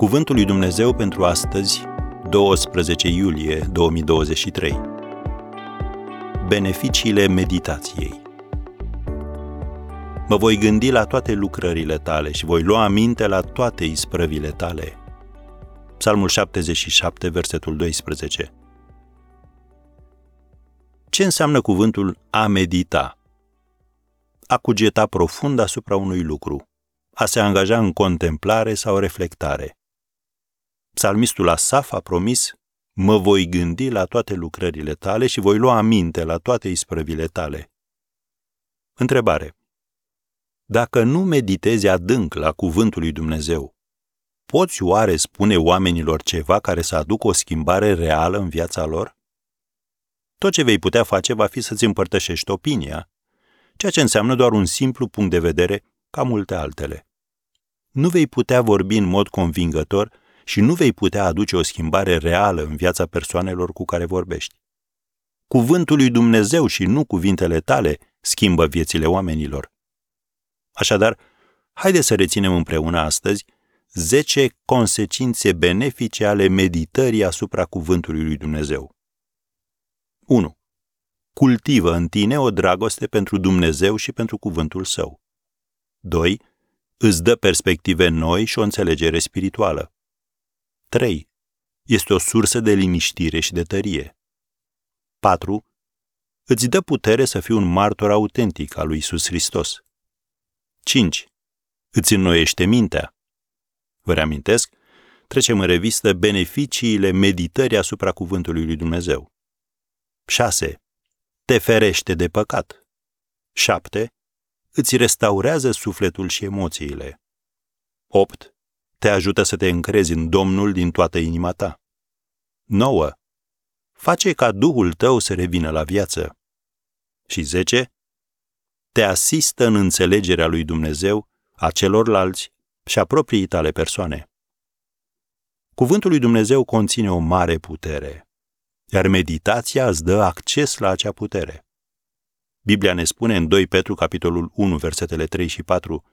Cuvântul lui Dumnezeu pentru astăzi, 12 iulie 2023. Beneficiile meditației. Mă voi gândi la toate lucrările tale și voi lua aminte la toate isprăvile tale. Psalmul 77, versetul 12. Ce înseamnă cuvântul a medita? A cugeta profund asupra unui lucru, a se angaja în contemplare sau reflectare. Psalmistul Asaf a promis, mă voi gândi la toate lucrările tale și voi lua aminte la toate isprăvile tale. Întrebare. Dacă nu meditezi adânc la cuvântul lui Dumnezeu, poți oare spune oamenilor ceva care să aducă o schimbare reală în viața lor? Tot ce vei putea face va fi să-ți împărtășești opinia, ceea ce înseamnă doar un simplu punct de vedere ca multe altele. Nu vei putea vorbi în mod convingător și nu vei putea aduce o schimbare reală în viața persoanelor cu care vorbești. Cuvântul lui Dumnezeu și nu cuvintele tale schimbă viețile oamenilor. Așadar, haide să reținem împreună astăzi 10 consecințe benefice ale meditării asupra cuvântului lui Dumnezeu. 1. Cultivă în tine o dragoste pentru Dumnezeu și pentru cuvântul său. 2. Îți dă perspective noi și o înțelegere spirituală. 3. Este o sursă de liniștire și de tărie. 4. Îți dă putere să fii un martor autentic al lui Isus Hristos. 5. Îți înnoiește mintea. Vă reamintesc? Trecem în revistă beneficiile meditării asupra cuvântului lui Dumnezeu. 6. Te ferește de păcat. 7. Îți restaurează sufletul și emoțiile. 8 te ajută să te încrezi în Domnul din toată inima ta. 9. Face ca Duhul tău să revină la viață. Și 10. Te asistă în înțelegerea lui Dumnezeu, a celorlalți și a propriei tale persoane. Cuvântul lui Dumnezeu conține o mare putere, iar meditația îți dă acces la acea putere. Biblia ne spune în 2 Petru capitolul 1, versetele 3 și 4,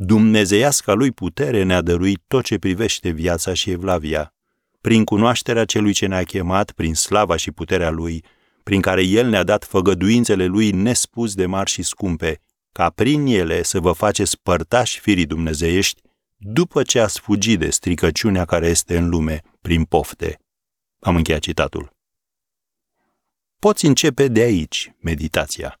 Dumnezeiasca lui putere ne-a dăruit tot ce privește viața și evlavia, prin cunoașterea celui ce ne-a chemat, prin slava și puterea lui, prin care el ne-a dat făgăduințele lui nespus de mari și scumpe, ca prin ele să vă faceți părtași firii dumnezeiești, după ce ați fugit de stricăciunea care este în lume, prin pofte. Am încheiat citatul. Poți începe de aici meditația.